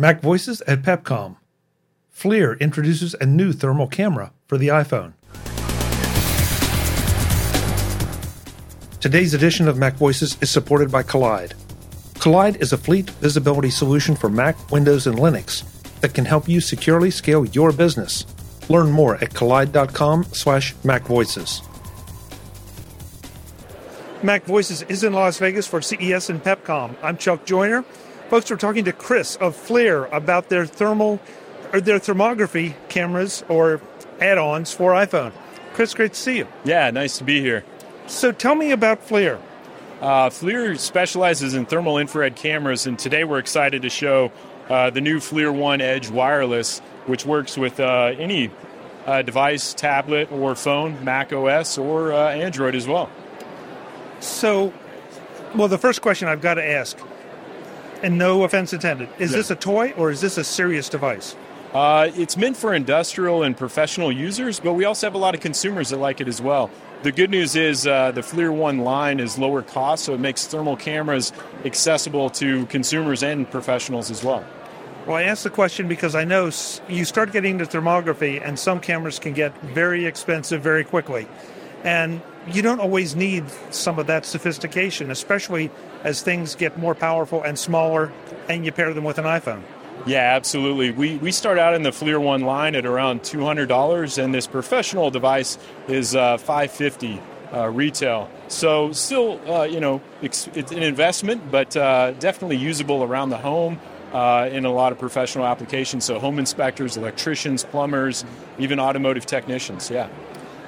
Mac Voices at Pepcom. FLIR introduces a new thermal camera for the iPhone. Today's edition of Mac Voices is supported by Kolide. Kolide is a fleet visibility solution for Mac, Windows, and Linux that can help you securely scale your business. Learn more at kolide.com slash macvoices. Mac Voices is in Las Vegas for CES and PepCom. I'm Chuck Joiner. Folks, we're talking to Chris of FLIR about their thermal or their thermography cameras or add-ons for iPhone. Chris, great to see you. Yeah, nice to be here. So tell me about FLIR. Uh, FLIR specializes in thermal infrared cameras, and today we're excited to show uh, the new FLIR One Edge Wireless, which works with uh, any uh, device, tablet or phone, Mac OS or uh, Android as well. So, well, the first question I've got to ask, and no offense intended, is this a toy or is this a serious device? Uh, it's meant for industrial and professional users, but we also have a lot of consumers that like it as well. The good news is uh, the FLIR One line is lower cost, so it makes thermal cameras accessible to consumers and professionals as well. Well, I asked the question because I know you start getting into thermography, and some cameras can get very expensive very quickly. And you don't always need some of that sophistication, especially as things get more powerful and smaller, and you pair them with an iPhone. Yeah, absolutely. We, we start out in the FLIR One line at around $200, and this professional device is uh, 550 uh, retail. So still, uh, you know, it's, it's an investment, but uh, definitely usable around the home uh, in a lot of professional applications. So home inspectors, electricians, plumbers, even automotive technicians. Yeah.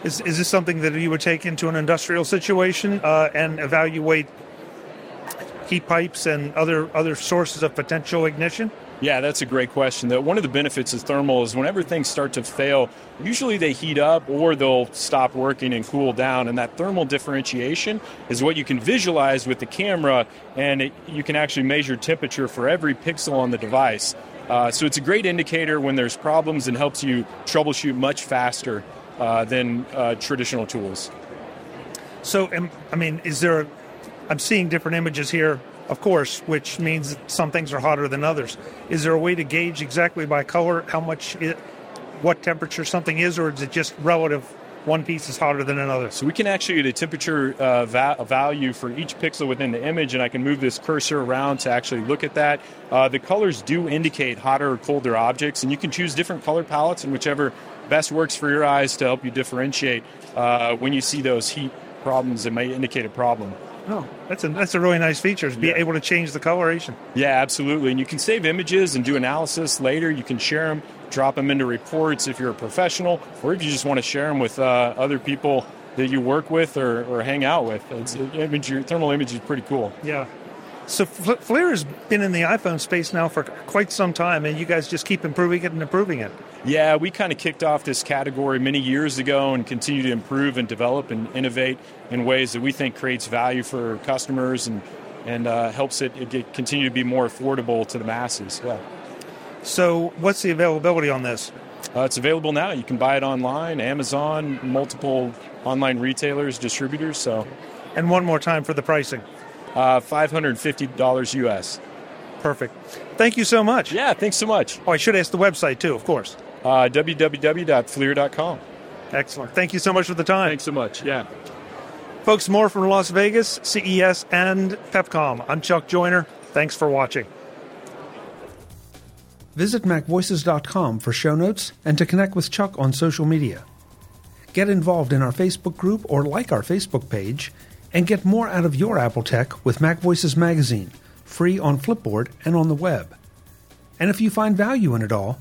Is, is this something that you would take into an industrial situation uh, and evaluate heat pipes and other other sources of potential ignition? Yeah, that's a great question. That one of the benefits of thermal is whenever things start to fail, usually they heat up or they'll stop working and cool down. And that thermal differentiation is what you can visualize with the camera, and it, you can actually measure temperature for every pixel on the device. Uh, so it's a great indicator when there's problems and helps you troubleshoot much faster than uh, traditional tools. So, I mean, is there? A, I'm seeing different images here, of course, which means some things are hotter than others. Is there a way to gauge exactly by color how much, it, what temperature something is, or is it just relative? One piece is hotter than another. So we can actually get a temperature uh, va- value for each pixel within the image, and I can move this cursor around to actually look at that. Uh, the colors do indicate hotter or colder objects, and you can choose different color palettes and whichever best works for your eyes to help you differentiate uh, when you see those heat problems that may indicate a problem. Oh, that's a that's a really nice feature. Is be Yeah. able to change the coloration. Yeah, absolutely. And you can save images and do analysis later. You can share them, drop them into reports if you're a professional, or if you just want to share them with uh, other people that you work with or, or hang out with. It's, image, thermal image is pretty cool. Yeah. So Fl- FLIR has been in the iPhone space now for quite some time, and you guys just keep improving it and improving it. Yeah, we kind of kicked off this category many years ago and continue to improve and develop and innovate in ways that we think creates value for customers and and uh, helps it, it get, continue to be more affordable to the masses. Yeah. So, what's the availability on this? Uh, it's available now. You can buy it online, Amazon, multiple online retailers, distributors. So, And one more time for the pricing. uh, five hundred fifty dollars US. Perfect. Thank you so much. Yeah, thanks so much. Oh, I should ask the website too, of course. Uh, www.flir.com. Excellent. Thank you so much for the time. Thanks so much. Yeah. Folks, more from Las Vegas, CES, and Pepcom. I'm Chuck Joiner. Thanks for watching. Visit MacVoices.com for show notes and to connect with Chuck on social media. Get involved in our Facebook group or like our Facebook page and get more out of your Apple tech with MacVoices Magazine, free on Flipboard and on the web. And if you find value in it all,